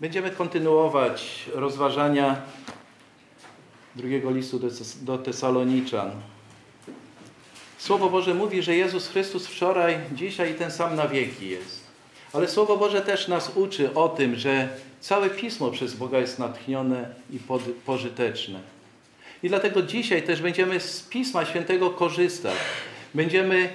Będziemy kontynuować rozważania drugiego listu do, Tesaloniczan. Słowo Boże mówi, że Jezus Chrystus wczoraj, dzisiaj i ten sam na wieki jest. Ale Słowo Boże też nas uczy o tym, że całe Pismo przez Boga jest natchnione i pożyteczne. I dlatego dzisiaj też będziemy z Pisma Świętego korzystać. Będziemy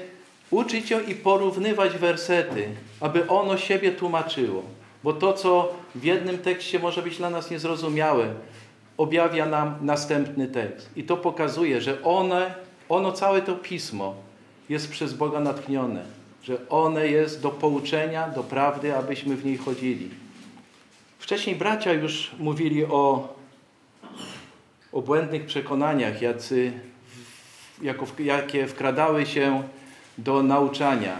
uczyć się i porównywać wersety, aby ono siebie tłumaczyło. Bo to, co w jednym tekście może być dla nas niezrozumiałe, objawia nam następny tekst. I to pokazuje, że one, ono, całe to pismo jest przez Boga natchnione. Że one jest do pouczenia, do prawdy, abyśmy w niej chodzili. Wcześniej bracia już mówili o, o błędnych przekonaniach, jacy, jako, jakie wkradały się do nauczania.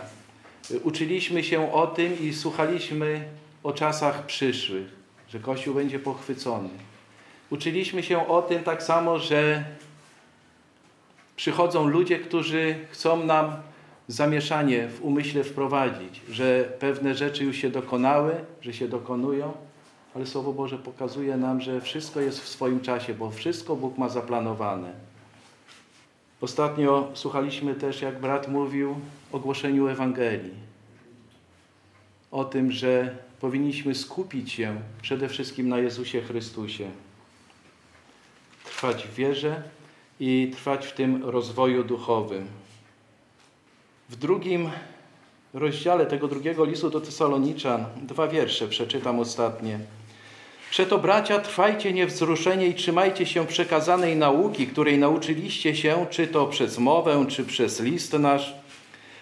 Uczyliśmy się o tym i słuchaliśmy o czasach przyszłych, że Kościół będzie pochwycony. Uczyliśmy się o tym tak samo, że przychodzą ludzie, którzy chcą nam zamieszanie w umyśle wprowadzić, że pewne rzeczy już się dokonały, że się dokonują, ale Słowo Boże pokazuje nam, że wszystko jest w swoim czasie, bo wszystko Bóg ma zaplanowane. Ostatnio słuchaliśmy też, jak brat mówił o głoszeniu Ewangelii. O tym, że powinniśmy skupić się przede wszystkim na Jezusie Chrystusie. Trwać w wierze i trwać w tym rozwoju duchowym. W drugim rozdziale tego drugiego listu do Tesaloniczan dwa wiersze przeczytam ostatnie. Przeto bracia, trwajcie niewzruszenie i trzymajcie się przekazanej nauki, której nauczyliście się, czy to przez mowę, czy przez list nasz.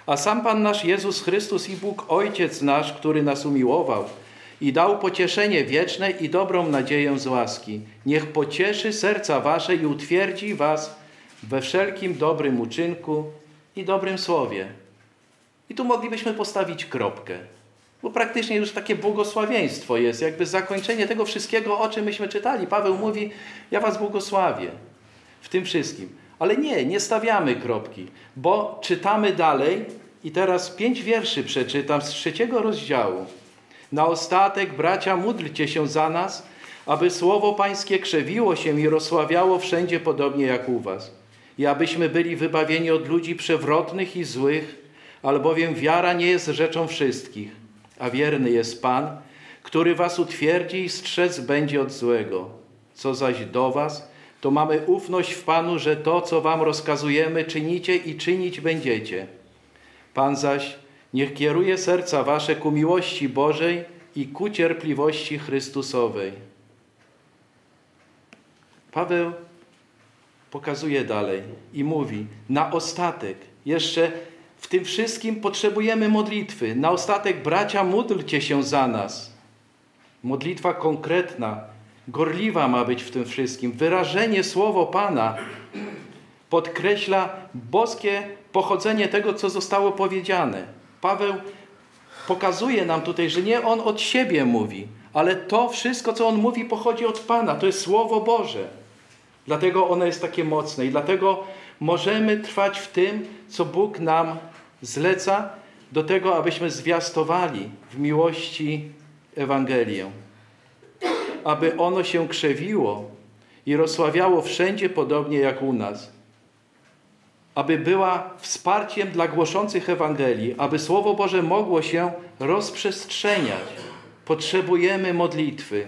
A sam Pan nasz Jezus Chrystus i Bóg Ojciec nasz, który nas umiłował i dał pocieszenie wieczne i dobrą nadzieję z łaski. Niech pocieszy serca wasze i utwierdzi was we wszelkim dobrym uczynku i dobrym słowie. I tu moglibyśmy postawić kropkę. Bo praktycznie już takie błogosławieństwo jest, jakby zakończenie tego wszystkiego, o czym myśmy czytali. Paweł mówi, ja was błogosławię w tym wszystkim. Ale nie, nie stawiamy kropki, bo czytamy dalej i teraz pięć wierszy przeczytam z trzeciego rozdziału. Na ostatek, bracia, módlcie się za nas, aby słowo Pańskie krzewiło się i rozsławiało wszędzie podobnie jak u was. I abyśmy byli wybawieni od ludzi przewrotnych i złych, albowiem wiara nie jest rzeczą wszystkich a wierny jest Pan, który was utwierdzi i strzec będzie od złego. Co zaś do was, to mamy ufność w Panu, że to, co wam rozkazujemy, czynicie i czynić będziecie. Pan zaś niech kieruje serca wasze ku miłości Bożej i ku cierpliwości Chrystusowej. Paweł pokazuje dalej i mówi, na ostatek, jeszcze w tym wszystkim potrzebujemy modlitwy. Na ostatek, bracia, módlcie się za nas. Modlitwa konkretna, gorliwa ma być w tym wszystkim. Wyrażenie słowo Pana podkreśla boskie pochodzenie tego, co zostało powiedziane. Paweł pokazuje nam tutaj, że nie on od siebie mówi, ale to wszystko, co on mówi, pochodzi od Pana. To jest Słowo Boże. Dlatego ono jest takie mocne i dlatego możemy trwać w tym, co Bóg nam zleca do tego, abyśmy zwiastowali w miłości Ewangelię. Aby ono się krzewiło i rozsławiało wszędzie podobnie jak u nas. Aby była wsparciem dla głoszących Ewangelii, aby Słowo Boże mogło się rozprzestrzeniać. Potrzebujemy modlitwy.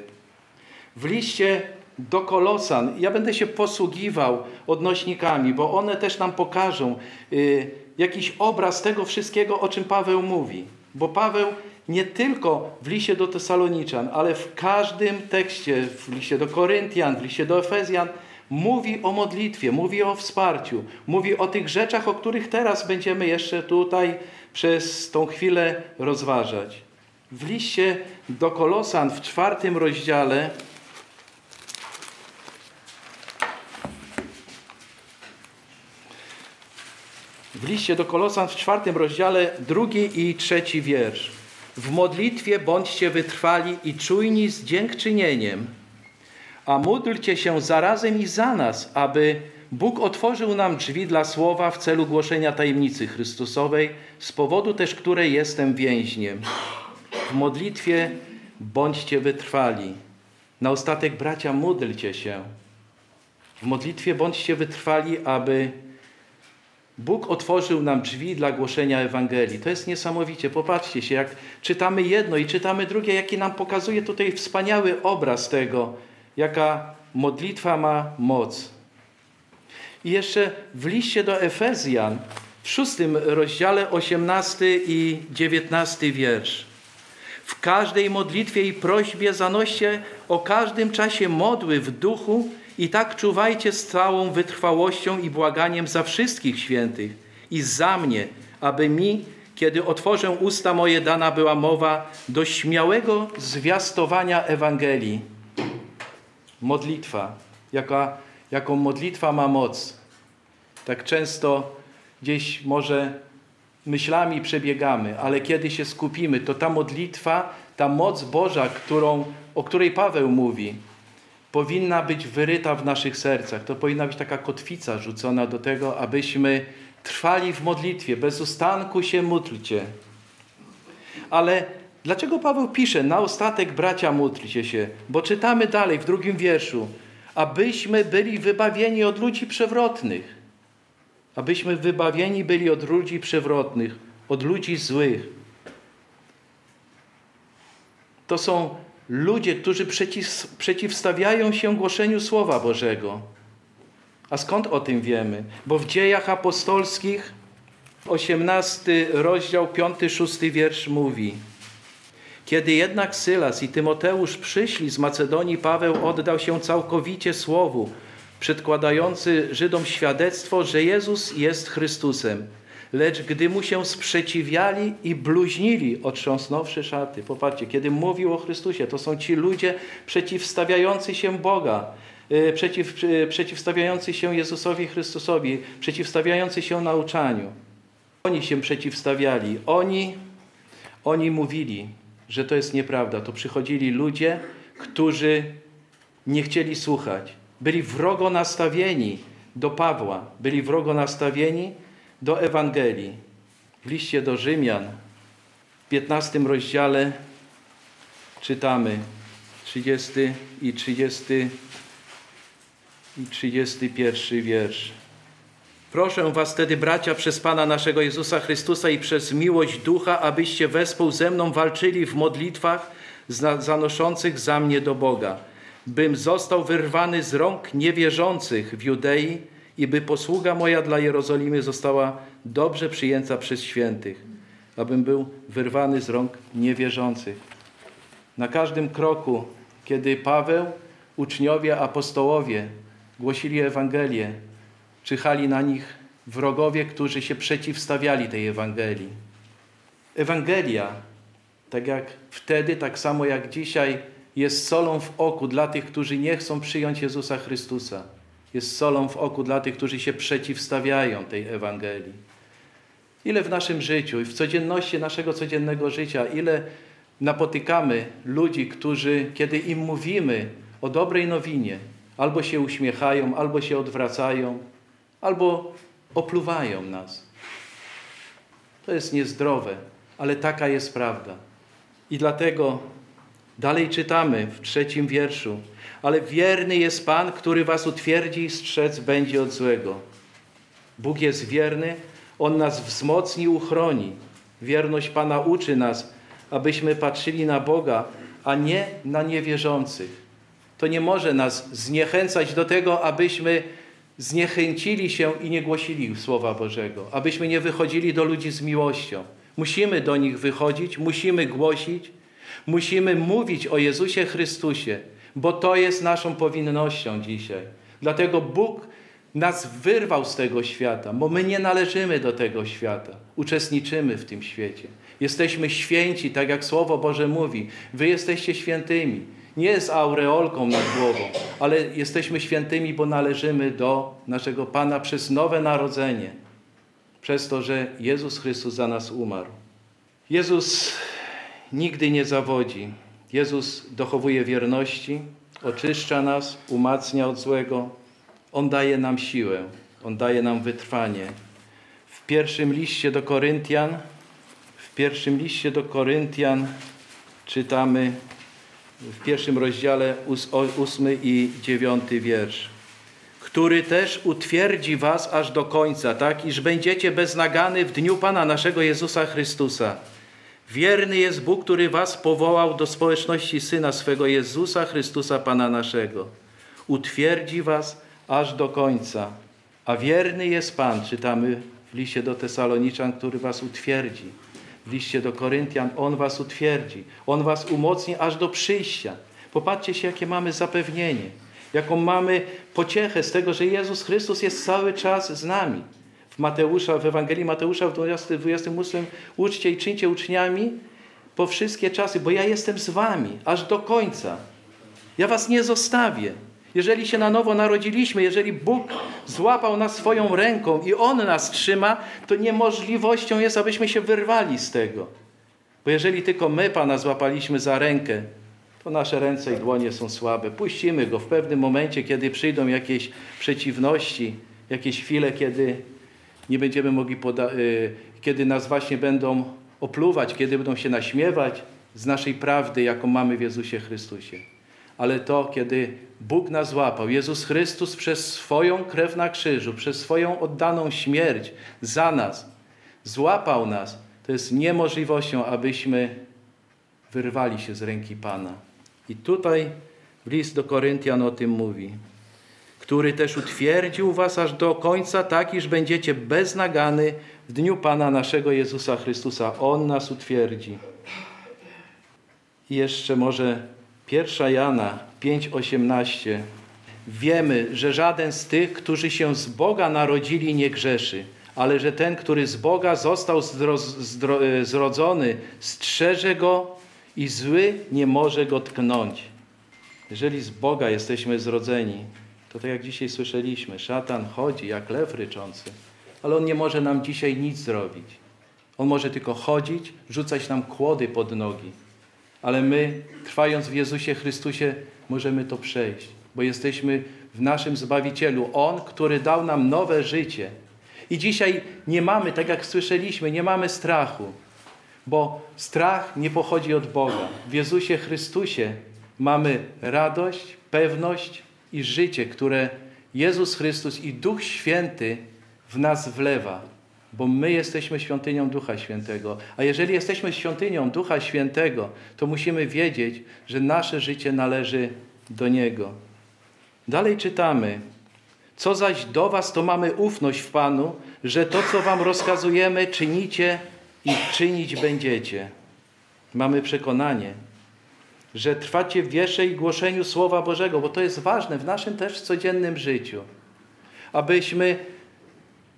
W liście do Kolosan, ja będę się posługiwał odnośnikami, bo one też nam pokażą, yy, jakiś obraz tego wszystkiego, o czym Paweł mówi. Bo Paweł nie tylko w liście do Tesaloniczan, ale w każdym tekście, w liście do Koryntian, w liście do Efezjan, mówi o modlitwie, mówi o wsparciu, mówi o tych rzeczach, o których teraz będziemy jeszcze tutaj przez tą chwilę rozważać. W liście do Kolosan w czwartym rozdziale w liście do Kolosan w czwartym rozdziale, drugi i trzeci wiersz. W modlitwie bądźcie wytrwali i czujni z dziękczynieniem, a módlcie się zarazem i za nas, aby Bóg otworzył nam drzwi dla słowa w celu głoszenia tajemnicy Chrystusowej, z powodu też której jestem więźniem. W modlitwie bądźcie wytrwali. Na ostatek, bracia, módlcie się. W modlitwie bądźcie wytrwali, aby Bóg otworzył nam drzwi dla głoszenia Ewangelii. To jest niesamowicie. Popatrzcie się, jak czytamy jedno i czytamy drugie, jaki nam pokazuje tutaj wspaniały obraz tego, jaka modlitwa ma moc. I jeszcze w liście do Efezjan, w szóstym rozdziale, 18 i 19 wiersz. W każdej modlitwie i prośbie zanoście o każdym czasie modły w duchu i tak czuwajcie z całą wytrwałością i błaganiem za wszystkich świętych i za mnie, aby mi, kiedy otworzę usta moje, dana była mowa do śmiałego zwiastowania Ewangelii. Modlitwa, jaka, jaką modlitwa ma moc. Tak często gdzieś może myślami przebiegamy, ale kiedy się skupimy, to ta modlitwa, ta moc Boża, którą, o której Paweł mówi, powinna być wyryta w naszych sercach. To powinna być taka kotwica rzucona do tego, abyśmy trwali w modlitwie, bez ustanku się módlcie. Ale dlaczego Paweł pisze, na ostatek bracia módlcie się? Bo czytamy dalej w drugim wierszu, abyśmy byli wybawieni od ludzi przewrotnych. Abyśmy wybawieni byli od ludzi przewrotnych, od ludzi złych. To są ludzie, którzy przeciw, przeciwstawiają się głoszeniu Słowa Bożego. A skąd o tym wiemy? Bo w dziejach apostolskich 18 rozdział 5-6 wiersz mówi Kiedy jednak Sylas i Tymoteusz przyszli z Macedonii, Paweł oddał się całkowicie Słowu, przedkładający Żydom świadectwo, że Jezus jest Chrystusem. Lecz gdy mu się sprzeciwiali i bluźnili, otrząsnąwszy szaty. Popatrzcie, kiedy mówił o Chrystusie, to są ci ludzie przeciwstawiający się Boga, przeciw, przeciwstawiający się Jezusowi Chrystusowi, przeciwstawiający się nauczaniu. Oni się przeciwstawiali. Oni, oni mówili, że to jest nieprawda. To przychodzili ludzie, którzy nie chcieli słuchać. Byli wrogo nastawieni do Pawła, byli wrogo nastawieni do Ewangelii. W liście do Rzymian w 15 rozdziale czytamy 30 i 30 i 31 wiersz. Proszę was wtedy, bracia, przez Pana naszego Jezusa Chrystusa i przez miłość Ducha, abyście wespół ze mną walczyli w modlitwach zanoszących za mnie do Boga, bym został wyrwany z rąk niewierzących w Judei i by posługa moja dla Jerozolimy została dobrze przyjęta przez świętych, abym był wyrwany z rąk niewierzących. Na każdym kroku, kiedy Paweł, uczniowie, apostołowie głosili Ewangelię, czyhali na nich wrogowie, którzy się przeciwstawiali tej Ewangelii. Ewangelia, tak jak wtedy, tak samo jak dzisiaj, jest solą w oku dla tych, którzy nie chcą przyjąć Jezusa Chrystusa. Jest solą w oku dla tych, którzy się przeciwstawiają tej Ewangelii. Ile w naszym życiu i w codzienności naszego codziennego życia, ile napotykamy ludzi, którzy, kiedy im mówimy o dobrej nowinie, albo się uśmiechają, albo się odwracają, albo opluwają nas. To jest niezdrowe, ale taka jest prawda. I dlatego dalej czytamy w trzecim wierszu. Ale wierny jest Pan, który was utwierdzi i strzec będzie od złego. Bóg jest wierny, On nas wzmocni i uchroni. Wierność Pana uczy nas, abyśmy patrzyli na Boga, a nie na niewierzących. To nie może nas zniechęcać do tego, abyśmy zniechęcili się i nie głosili Słowa Bożego, abyśmy nie wychodzili do ludzi z miłością. Musimy do nich wychodzić, musimy głosić, musimy mówić o Jezusie Chrystusie, bo to jest naszą powinnością dzisiaj. Dlatego Bóg nas wyrwał z tego świata, bo my nie należymy do tego świata. Uczestniczymy w tym świecie. Jesteśmy święci, tak jak Słowo Boże mówi. Wy jesteście świętymi nie z aureolką nad głową, ale jesteśmy świętymi, bo należymy do naszego Pana przez nowe narodzenie, przez to, że Jezus Chrystus za nas umarł. Jezus nigdy nie zawodzi. Jezus dochowuje wierności, oczyszcza nas, umacnia od złego. On daje nam siłę, On daje nam wytrwanie. W pierwszym liście do Koryntian, w pierwszym liście do Koryntian czytamy w pierwszym rozdziale, ósmy i dziewiąty wiersz. Który też utwierdzi was aż do końca, tak, iż będziecie beznagany w dniu Pana naszego Jezusa Chrystusa. Wierny jest Bóg, który was powołał do społeczności Syna swego Jezusa Chrystusa Pana naszego. Utwierdzi was aż do końca. A wierny jest Pan, czytamy w liście do Tesaloniczan, który was utwierdzi. W liście do Koryntian On was utwierdzi. On was umocni aż do przyjścia. Popatrzcie się, jakie mamy zapewnienie. Jaką mamy pociechę z tego, że Jezus Chrystus jest cały czas z nami. W Mateusza, w Ewangelii Mateusza w 20, 28 uczcie i czyńcie uczniami po wszystkie czasy, bo ja jestem z wami aż do końca. Ja was nie zostawię. Jeżeli się na nowo narodziliśmy, jeżeli Bóg złapał nas swoją ręką i On nas trzyma, to niemożliwością jest, abyśmy się wyrwali z tego. Bo jeżeli tylko my Pana złapaliśmy za rękę, to nasze ręce i dłonie są słabe. Puścimy Go w pewnym momencie, kiedy przyjdą jakieś przeciwności, jakieś chwile, kiedy nie będziemy mogli, poda- y, kiedy nas właśnie będą opluwać, kiedy będą się naśmiewać z naszej prawdy, jaką mamy w Jezusie Chrystusie. Ale to, kiedy Bóg nas złapał, Jezus Chrystus przez swoją krew na krzyżu, przez swoją oddaną śmierć za nas, złapał nas, to jest niemożliwością, abyśmy wyrwali się z ręki Pana. I tutaj list do Koryntian o tym mówi. Który też utwierdził was aż do końca, tak iż będziecie beznagany w dniu Pana naszego Jezusa Chrystusa. On nas utwierdzi. I jeszcze może pierwsza Jana 5:18. Wiemy, że żaden z tych, którzy się z Boga narodzili, nie grzeszy, ale że ten, który z Boga został e, zrodzony, strzeże go i zły nie może go tknąć. Jeżeli z Boga jesteśmy zrodzeni, to tak jak dzisiaj słyszeliśmy, szatan chodzi jak lew ryczący, ale on nie może nam dzisiaj nic zrobić. On może tylko chodzić, rzucać nam kłody pod nogi. Ale my, trwając w Jezusie Chrystusie, możemy to przejść, bo jesteśmy w naszym Zbawicielu. On, który dał nam nowe życie. I dzisiaj nie mamy, tak jak słyszeliśmy, nie mamy strachu, bo strach nie pochodzi od Boga. W Jezusie Chrystusie mamy radość, pewność i życie, które Jezus Chrystus i Duch Święty w nas wlewa, bo my jesteśmy świątynią Ducha Świętego. A jeżeli jesteśmy świątynią Ducha Świętego, to musimy wiedzieć, że nasze życie należy do Niego. Dalej czytamy. Co zaś do Was, to mamy ufność w Panu, że to, co Wam rozkazujemy, czynicie i czynić będziecie. Mamy przekonanie, że trwacie w wierze i głoszeniu Słowa Bożego, bo to jest ważne w naszym też codziennym życiu. Abyśmy,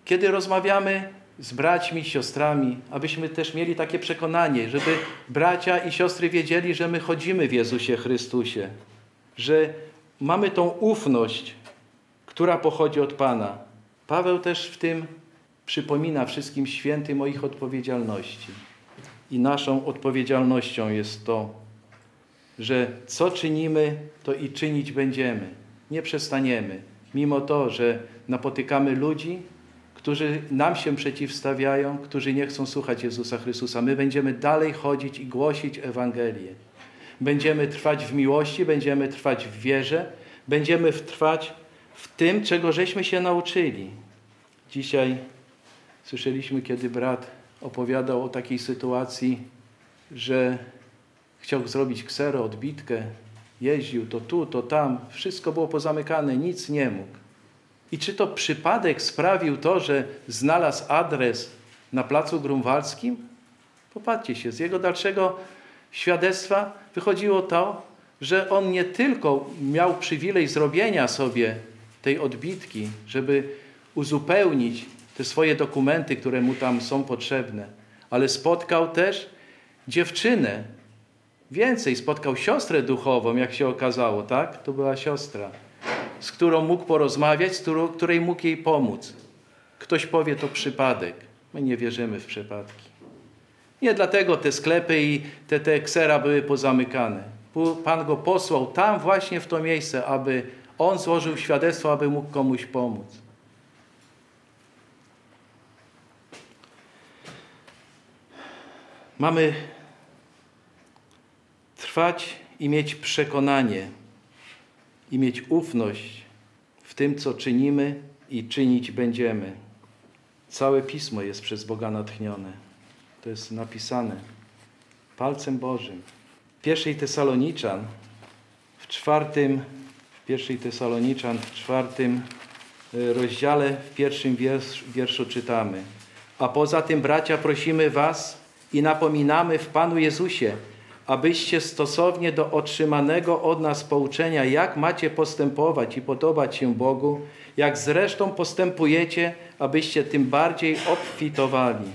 kiedy rozmawiamy z braćmi, siostrami, abyśmy też mieli takie przekonanie, żeby bracia i siostry wiedzieli, że my chodzimy w Jezusie Chrystusie, że mamy tą ufność, która pochodzi od Pana. Paweł też w tym przypomina wszystkim świętym o ich odpowiedzialności. I naszą odpowiedzialnością jest to, że co czynimy, to i czynić będziemy. Nie przestaniemy. Mimo to, że napotykamy ludzi, którzy nam się przeciwstawiają, którzy nie chcą słuchać Jezusa Chrystusa. My będziemy dalej chodzić i głosić Ewangelię. Będziemy trwać w miłości, będziemy trwać w wierze, będziemy trwać w tym, czego żeśmy się nauczyli. Dzisiaj słyszeliśmy, kiedy brat opowiadał o takiej sytuacji, że chciał zrobić ksero, odbitkę, jeździł to tu, to tam, wszystko było pozamykane, nic nie mógł. I czy to przypadek sprawił to, że znalazł adres na placu grunwaldzkim? Popatrzcie się, z jego dalszego świadectwa wychodziło to, że on nie tylko miał przywilej zrobienia sobie tej odbitki, żeby uzupełnić te swoje dokumenty, które mu tam są potrzebne, ale spotkał też dziewczynę. Więcej, spotkał siostrę duchową, jak się okazało, tak? To była siostra, z którą mógł porozmawiać, z którą, której mógł jej pomóc. Ktoś powie, to przypadek. My nie wierzymy w przypadki. Nie dlatego te sklepy i te, te ksera były pozamykane. Pan go posłał tam właśnie w to miejsce, aby on złożył świadectwo, aby mógł komuś pomóc. Mamy trwać i mieć przekonanie, i mieć ufność w tym, co czynimy i czynić będziemy. Całe pismo jest przez Boga natchnione. To jest napisane palcem Bożym. W pierwszej Tesaloniczan, w czwartym, w pierwszej Tesaloniczan, w czwartym e, rozdziale, w pierwszym wiersz, wierszu czytamy. A poza tym, bracia, prosimy Was i napominamy w Panu Jezusie, abyście stosownie do otrzymanego od nas pouczenia, jak macie postępować i podobać się Bogu, jak zresztą postępujecie, abyście tym bardziej obfitowali.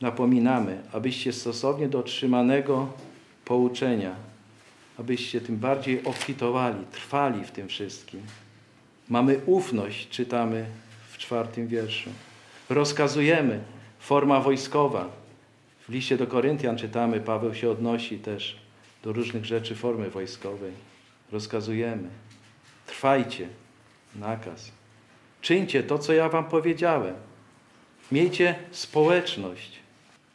Napominamy, abyście stosownie do otrzymanego pouczenia, abyście tym bardziej obfitowali, trwali w tym wszystkim. Mamy ufność, czytamy w czwartym wierszu. Rozkazujemy, forma wojskowa, w liście do Koryntian czytamy, Paweł się odnosi też do różnych rzeczy formy wojskowej. Rozkazujemy. Trwajcie. Nakaz. Czyńcie to, co ja wam powiedziałem. Miejcie społeczność.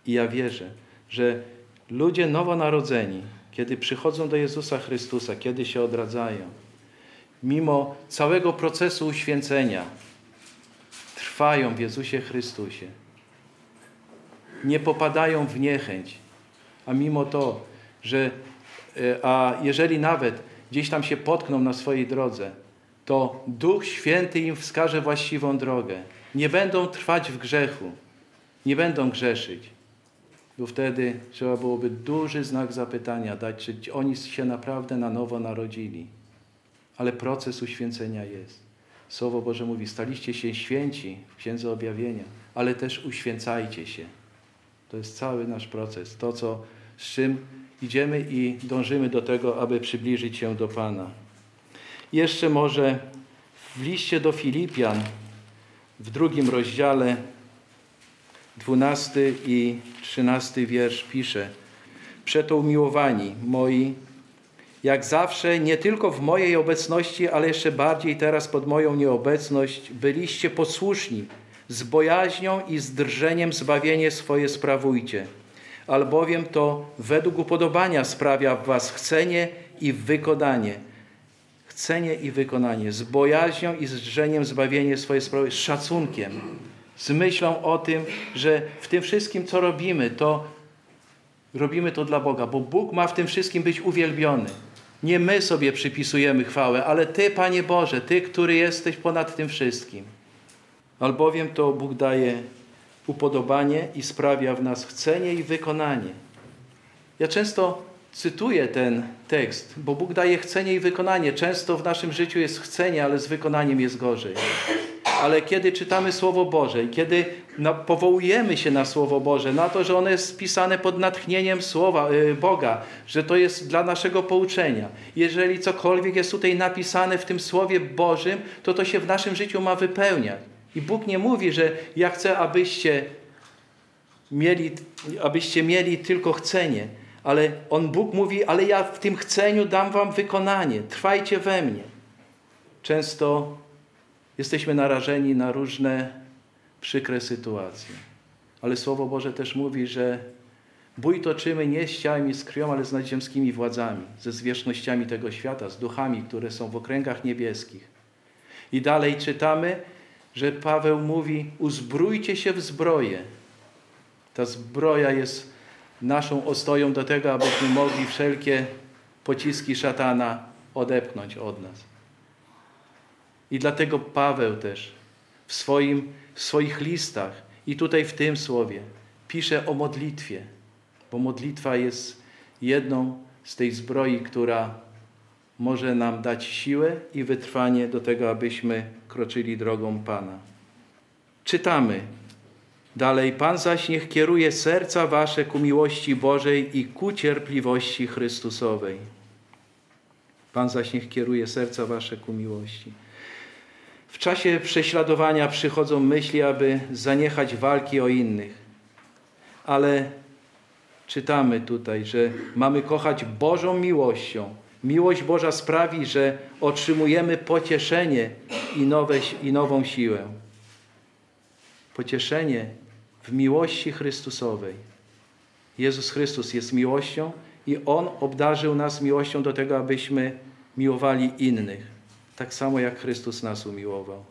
I ja wierzę, że ludzie nowonarodzeni, kiedy przychodzą do Jezusa Chrystusa, kiedy się odradzają, mimo całego procesu uświęcenia, trwają w Jezusie Chrystusie nie popadają w niechęć. A mimo to, że e, a jeżeli nawet gdzieś tam się potkną na swojej drodze, to Duch Święty im wskaże właściwą drogę. Nie będą trwać w grzechu, nie będą grzeszyć. Bo wtedy trzeba byłoby duży znak zapytania dać, czy oni się naprawdę na nowo narodzili. Ale proces uświęcenia jest. Słowo Boże mówi, staliście się święci w Księdze Objawienia, ale też uświęcajcie się. To jest cały nasz proces. To, co, z czym idziemy i dążymy do tego, aby przybliżyć się do Pana. Jeszcze może w liście do Filipian, w drugim rozdziale, 12 i 13 wiersz pisze: Przeto umiłowani moi, jak zawsze, nie tylko w mojej obecności, ale jeszcze bardziej teraz pod moją nieobecność, byliście posłuszni z bojaźnią i z drżeniem zbawienie swoje sprawujcie, albowiem to według upodobania sprawia w was chcenie i wykonanie. Chcenie i wykonanie, z bojaźnią i z drżeniem zbawienie swoje sprawujcie, z szacunkiem, z myślą o tym, że w tym wszystkim, co robimy, to robimy to dla Boga, bo Bóg ma w tym wszystkim być uwielbiony. Nie my sobie przypisujemy chwałę, ale Ty, Panie Boże, Ty, który jesteś ponad tym wszystkim albowiem to Bóg daje upodobanie i sprawia w nas chcenie i wykonanie. Ja często cytuję ten tekst, bo Bóg daje chcenie i wykonanie. Często w naszym życiu jest chcenie, ale z wykonaniem jest gorzej. Ale kiedy czytamy Słowo Boże i kiedy powołujemy się na Słowo Boże, na to, że ono jest spisane pod natchnieniem Słowa y, Boga, że to jest dla naszego pouczenia. Jeżeli cokolwiek jest tutaj napisane w tym Słowie Bożym, to to się w naszym życiu ma wypełniać. I Bóg nie mówi, że ja chcę, abyście mieli, abyście mieli tylko chcenie, ale On, Bóg mówi, ale ja w tym chceniu dam wam wykonanie. Trwajcie we mnie. Często jesteśmy narażeni na różne przykre sytuacje. Ale Słowo Boże też mówi, że bój toczymy nie z ciałem i z krwią, ale z nadziemskimi władzami, ze zwierzchnościami tego świata, z duchami, które są w okręgach niebieskich. I dalej czytamy, że Paweł mówi: uzbrójcie się w zbroję. Ta zbroja jest naszą ostoją do tego, abyśmy mogli wszelkie pociski szatana odepchnąć od nas. I dlatego Paweł też w, swoim, w swoich listach i tutaj w tym słowie pisze o modlitwie, bo modlitwa jest jedną z tej zbroi, która może nam dać siłę i wytrwanie do tego, abyśmy kroczyli drogą Pana. Czytamy dalej: Pan zaś niech kieruje serca wasze ku miłości Bożej i ku cierpliwości Chrystusowej. Pan zaś niech kieruje serca wasze ku miłości. W czasie prześladowania przychodzą myśli, aby zaniechać walki o innych. Ale czytamy tutaj, że mamy kochać Bożą miłością, Miłość Boża sprawi, że otrzymujemy pocieszenie i, nowe, i nową siłę. Pocieszenie w miłości Chrystusowej. Jezus Chrystus jest miłością i On obdarzył nas miłością do tego, abyśmy miłowali innych, tak samo jak Chrystus nas umiłował.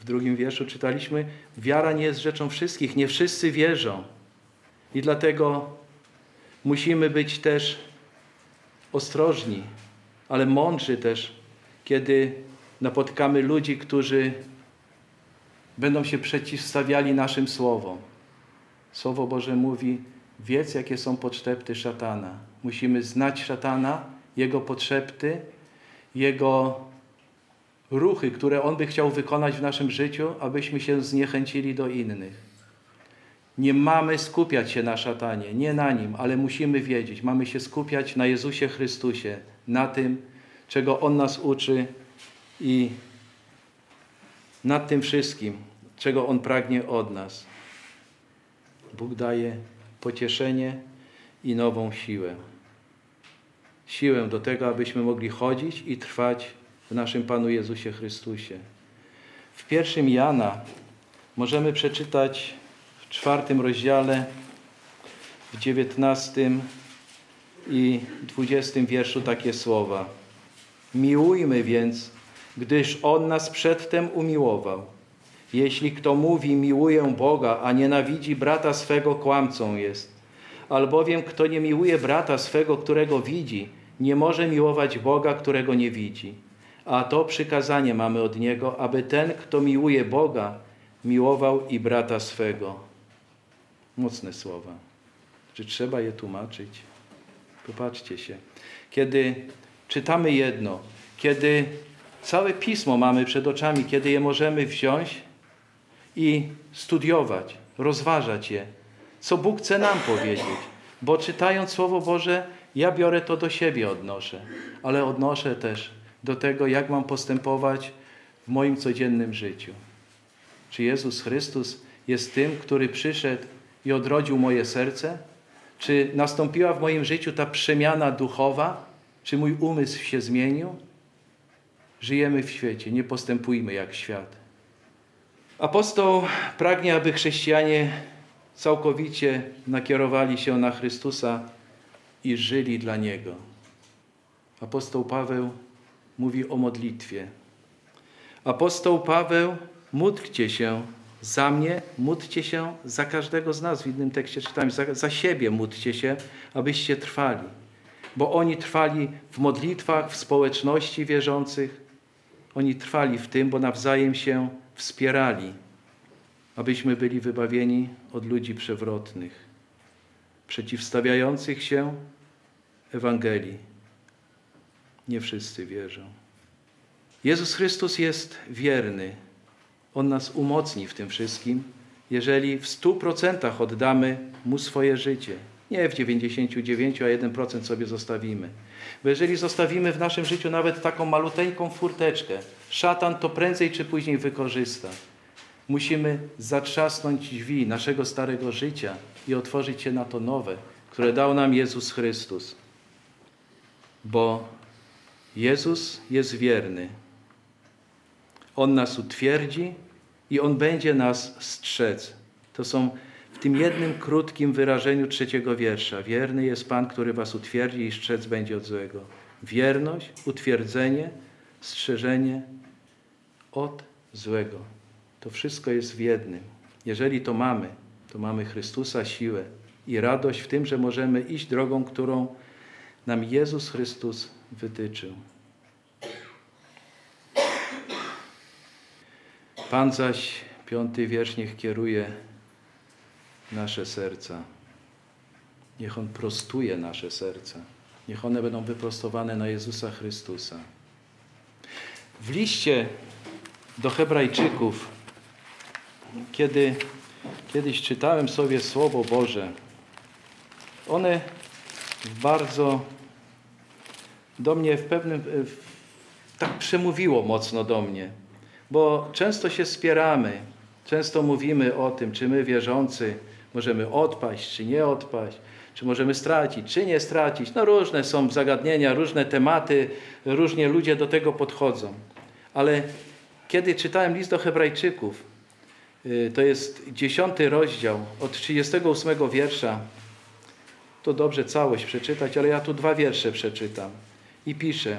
W drugim wierszu czytaliśmy: Wiara nie jest rzeczą wszystkich, nie wszyscy wierzą. I dlatego musimy być też ostrożni, ale mądrzy też, kiedy napotykamy ludzi, którzy będą się przeciwstawiali naszym słowom. Słowo Boże mówi: wiedz, jakie są potrzeby szatana. Musimy znać szatana, jego potrzeby, jego ruchy, które on by chciał wykonać w naszym życiu, abyśmy się zniechęcili do innych. Nie mamy skupiać się na szatanie, nie na nim, ale musimy wiedzieć, mamy się skupiać na Jezusie Chrystusie, na tym, czego On nas uczy i nad tym wszystkim, czego On pragnie od nas. Bóg daje pocieszenie i nową siłę. Siłę do tego, abyśmy mogli chodzić i trwać w naszym Panu Jezusie Chrystusie. W pierwszym Jana możemy przeczytać czwartym rozdziale, w dziewiętnastym i dwudziestym wierszu takie słowa. Miłujmy więc, gdyż On nas przedtem umiłował. Jeśli kto mówi, miłuję Boga, a nienawidzi brata swego, kłamcą jest. Albowiem kto nie miłuje brata swego, którego widzi, nie może miłować Boga, którego nie widzi. A to przykazanie mamy od Niego, aby ten, kto miłuje Boga, miłował i brata swego. Mocne słowa. Czy trzeba je tłumaczyć? Popatrzcie się. Kiedy czytamy jedno, kiedy całe pismo mamy przed oczami, kiedy je możemy wziąć i studiować, rozważać je, co Bóg chce nam powiedzieć. Bo czytając Słowo Boże, ja biorę to do siebie, odnoszę, ale odnoszę też do tego, jak mam postępować w moim codziennym życiu. Czy Jezus Chrystus jest tym, który przyszedł i odrodził moje serce? Czy nastąpiła w moim życiu ta przemiana duchowa? Czy mój umysł się zmienił? Żyjemy w świecie, nie postępujmy jak świat. Apostoł pragnie, aby chrześcijanie całkowicie nakierowali się na Chrystusa i żyli dla Niego. Apostoł Paweł mówi o modlitwie. Apostoł Paweł, módlcie się za mnie, módlcie się za każdego z nas. W innym tekście czytamy, za, za siebie módlcie się, abyście trwali. Bo oni trwali w modlitwach, w społeczności wierzących. Oni trwali w tym, bo nawzajem się wspierali, abyśmy byli wybawieni od ludzi przewrotnych, przeciwstawiających się Ewangelii. Nie wszyscy wierzą. Jezus Chrystus jest wierny. On nas umocni w tym wszystkim, jeżeli w stu procentach oddamy Mu swoje życie. Nie w 99, a 1% sobie zostawimy. Bo jeżeli zostawimy w naszym życiu nawet taką maluteńką furteczkę, szatan to prędzej czy później wykorzysta. Musimy zatrzasnąć drzwi naszego starego życia i otworzyć się na to nowe, które dał nam Jezus Chrystus. Bo Jezus jest wierny. On nas utwierdzi i On będzie nas strzec. To są w tym jednym krótkim wyrażeniu trzeciego wiersza. Wierny jest Pan, który was utwierdzi i strzec będzie od złego. Wierność, utwierdzenie, strzeżenie od złego. To wszystko jest w jednym. Jeżeli to mamy, to mamy Chrystusa siłę i radość w tym, że możemy iść drogą, którą nam Jezus Chrystus wytyczył. Pan zaś, piąty wiersz, niech kieruje nasze serca. Niech On prostuje nasze serca. Niech one będą wyprostowane na Jezusa Chrystusa. W liście do Hebrajczyków, kiedy kiedyś czytałem sobie Słowo Boże, one bardzo do mnie w pewnym, tak przemówiło mocno do mnie, bo często się spieramy, często mówimy o tym, czy my wierzący możemy odpaść, czy nie odpaść, czy możemy stracić, czy nie stracić. No różne są zagadnienia, różne tematy, różnie ludzie do tego podchodzą. Ale kiedy czytałem list do Hebrajczyków, y, to jest dziesiąty rozdział od 38 wiersza, to dobrze całość przeczytać, ale ja tu dwa wiersze przeczytam. I pisze,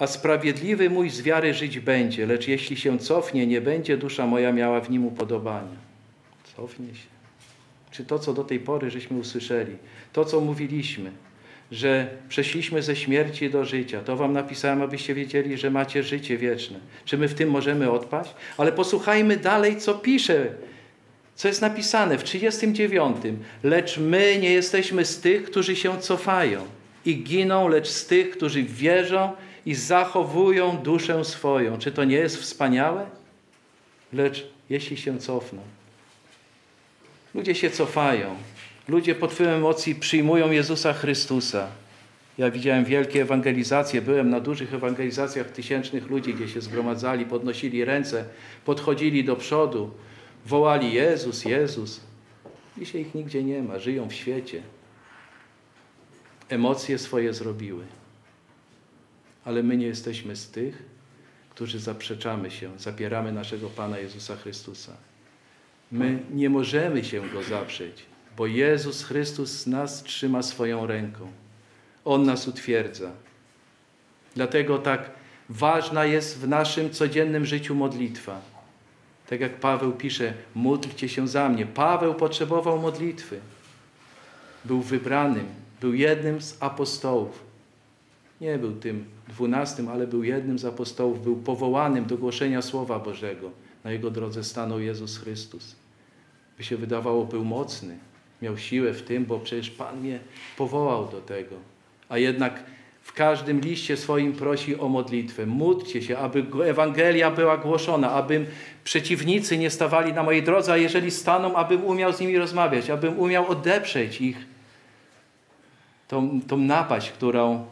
a sprawiedliwy mój z wiary żyć będzie, lecz jeśli się cofnie, nie będzie dusza moja miała w nim upodobania. Cofnie się. Czy to, co do tej pory żeśmy usłyszeli, to, co mówiliśmy, że przeszliśmy ze śmierci do życia, to wam napisałem, abyście wiedzieli, że macie życie wieczne. Czy my w tym możemy odpaść? Ale posłuchajmy dalej, co pisze, co jest napisane w 39. Lecz my nie jesteśmy z tych, którzy się cofają i giną, lecz z tych, którzy wierzą i zachowują duszę swoją. Czy to nie jest wspaniałe? Lecz jeśli się cofną. Ludzie się cofają. Ludzie pod wpływem emocji przyjmują Jezusa Chrystusa. Ja widziałem wielkie ewangelizacje, byłem na dużych ewangelizacjach tysięcznych ludzi, gdzie się zgromadzali, podnosili ręce, podchodzili do przodu, wołali Jezus, Jezus. Dzisiaj ich nigdzie nie ma, żyją w świecie. Emocje swoje zrobiły. Ale my nie jesteśmy z tych, którzy zaprzeczamy się, zapieramy naszego Pana Jezusa Chrystusa. My nie możemy się Go zaprzeć, bo Jezus Chrystus nas trzyma swoją ręką. On nas utwierdza. Dlatego tak ważna jest w naszym codziennym życiu modlitwa. Tak jak Paweł pisze, módlcie się za mnie. Paweł potrzebował modlitwy. Był wybranym, był jednym z apostołów. Nie był tym dwunastym, ale był jednym z apostołów. Był powołanym do głoszenia Słowa Bożego. Na jego drodze stanął Jezus Chrystus. By się wydawało, był mocny. Miał siłę w tym, bo przecież Pan mnie powołał do tego. A jednak w każdym liście swoim prosi o modlitwę. Módlcie się, aby Ewangelia była głoszona, aby przeciwnicy nie stawali na mojej drodze, a jeżeli staną, abym umiał z nimi rozmawiać, abym umiał odeprzeć ich, tą, tą napaść, którą,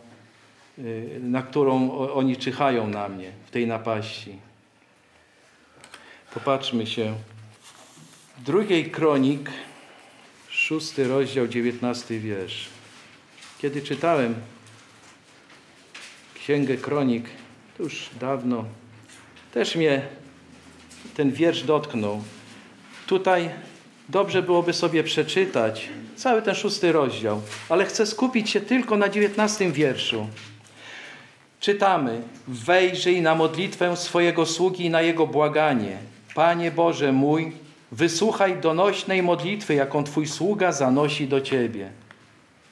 na którą oni czyhają na mnie w tej napaści. Popatrzmy się. Drugiej kronik, szósty rozdział, dziewiętnasty wiersz. Kiedy czytałem Księgę Kronik, to już dawno, też mnie ten wiersz dotknął. Tutaj dobrze byłoby sobie przeczytać cały ten szósty rozdział, ale chcę skupić się tylko na dziewiętnastym wierszu. Czytamy: Wejrzyj na modlitwę swojego sługi i na jego błaganie. Panie Boże mój, wysłuchaj donośnej modlitwy, jaką Twój sługa zanosi do Ciebie.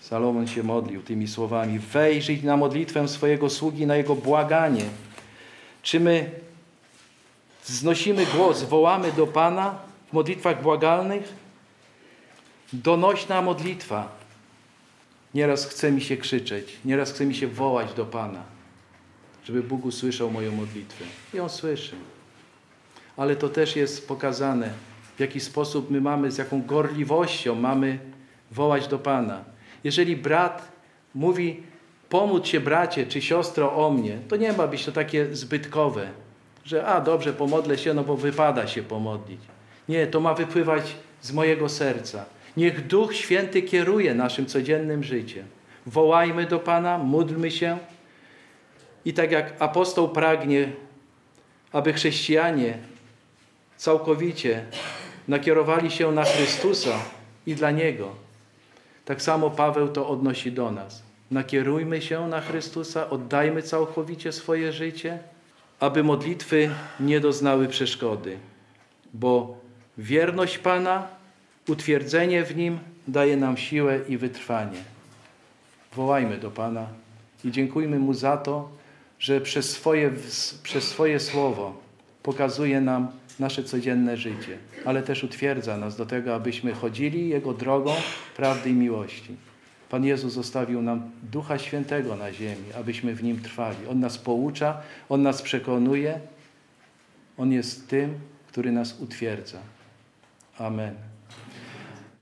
Salomon się modlił tymi słowami: Wejrzyj na modlitwę swojego sługi, na jego błaganie. Czy my wznosimy głos, wołamy do Pana w modlitwach błagalnych? Donośna modlitwa. Nieraz chce mi się krzyczeć, nieraz chce mi się wołać do Pana, żeby Bóg usłyszał moją modlitwę. I On słyszy. Ale to też jest pokazane, w jaki sposób my mamy, z jaką gorliwością mamy wołać do Pana. Jeżeli brat mówi, pomóc się bracie czy siostro o mnie, to nie ma być to takie zbytkowe, że a dobrze, pomodlę się, no bo wypada się pomodlić. Nie, to ma wypływać z mojego serca. Niech Duch Święty kieruje naszym codziennym życiem. Wołajmy do Pana, módlmy się. I tak jak apostoł pragnie, aby chrześcijanie całkowicie nakierowali się na Chrystusa i dla Niego, tak samo Paweł to odnosi do nas. Nakierujmy się na Chrystusa, oddajmy całkowicie swoje życie, aby modlitwy nie doznały przeszkody, bo wierność Pana, utwierdzenie w Nim daje nam siłę i wytrwanie. Wołajmy do Pana i dziękujmy Mu za to, że przez swoje, przez swoje słowo pokazuje nam nasze codzienne życie, ale też utwierdza nas do tego, abyśmy chodzili Jego drogą prawdy i miłości. Pan Jezus zostawił nam Ducha Świętego na ziemi, abyśmy w Nim trwali. On nas poucza, On nas przekonuje. On jest tym, który nas utwierdza. Amen.